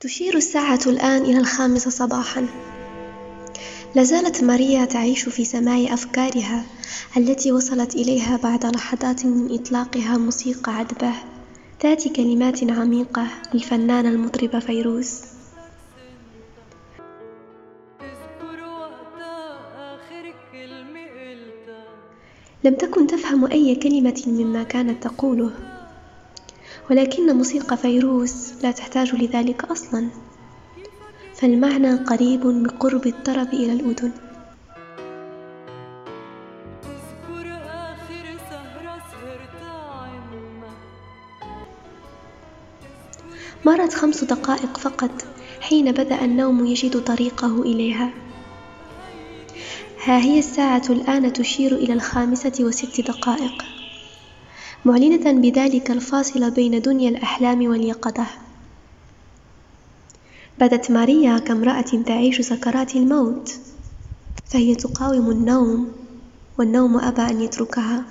تشير الساعة الآن إلى الخامسة صباحًا. لا زالت ماريا تعيش في سماع أفكارها التي وصلت إليها بعد لحظات من إطلاقها موسيقى عذبة ذات كلمات عميقة للفنانة المطربة فيروز. لم تكن تفهم أي كلمة مما كانت تقوله. ولكن موسيقى فيروز لا تحتاج لذلك أصلا. فالمعنى قريب بقرب الطرب إلى الأذن. مرت خمس دقائق فقط حين بدأ النوم يجد طريقه إليها. ها هي الساعة الآن تشير إلى الخامسة وست دقائق. معلنة بذلك الفاصل بين دنيا الأحلام واليقظة. بدت ماريا كامرأة تعيش سكرات الموت. فهي تقاوم النوم والنوم أبى أن يتركها.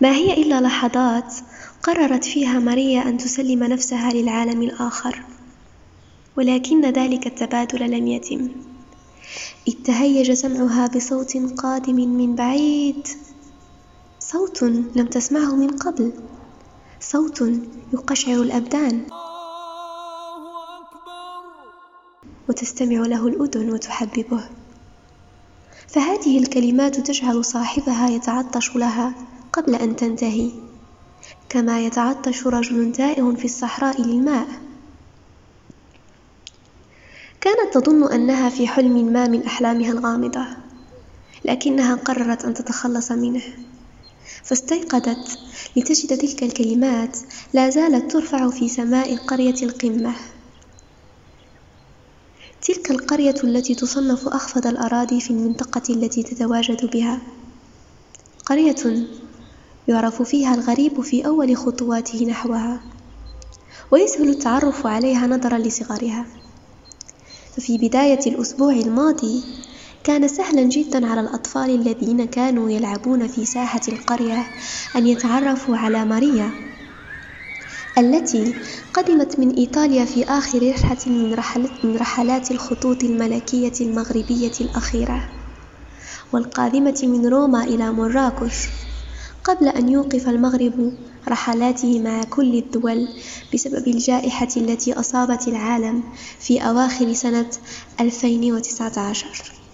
ما هي إلا لحظات قررت فيها ماريا أن تسلم نفسها للعالم الآخر. ولكن ذلك التبادل لم يتم. إذ تهيج سمعها بصوت قادم من بعيد. صوت لم تسمعه من قبل. صوت يقشعر الأبدان. وتستمع له الأذن وتحببه. فهذه الكلمات تجعل صاحبها يتعطش لها قبل أن تنتهي. كما يتعطش رجل تائه في الصحراء للماء. كانت تظن أنها في حلم ما من أحلامها الغامضة لكنها قررت أن تتخلص منه. فاستيقظت لتجد تلك الكلمات لا زالت ترفع في سماء قرية القمة. تلك القرية التي تصنف أخفض الأراضي في المنطقة التي تتواجد بها. قرية يعرف فيها الغريب في أول خطواته نحوها ويسهل التعرف عليها نظرا لصغرها. ففي بداية الأسبوع الماضي كان سهلا جدا على الأطفال الذين كانوا يلعبون في ساحة القرية أن يتعرفوا على ماريا التي قدمت من إيطاليا في آخر رحلة من, من رحلات الخطوط الملكية المغربية الأخيرة والقادمة من روما إلى مراكش. قبل أن يوقف المغرب رحلاته مع كل الدول بسبب الجائحة التي أصابت العالم في أواخر سنة 2019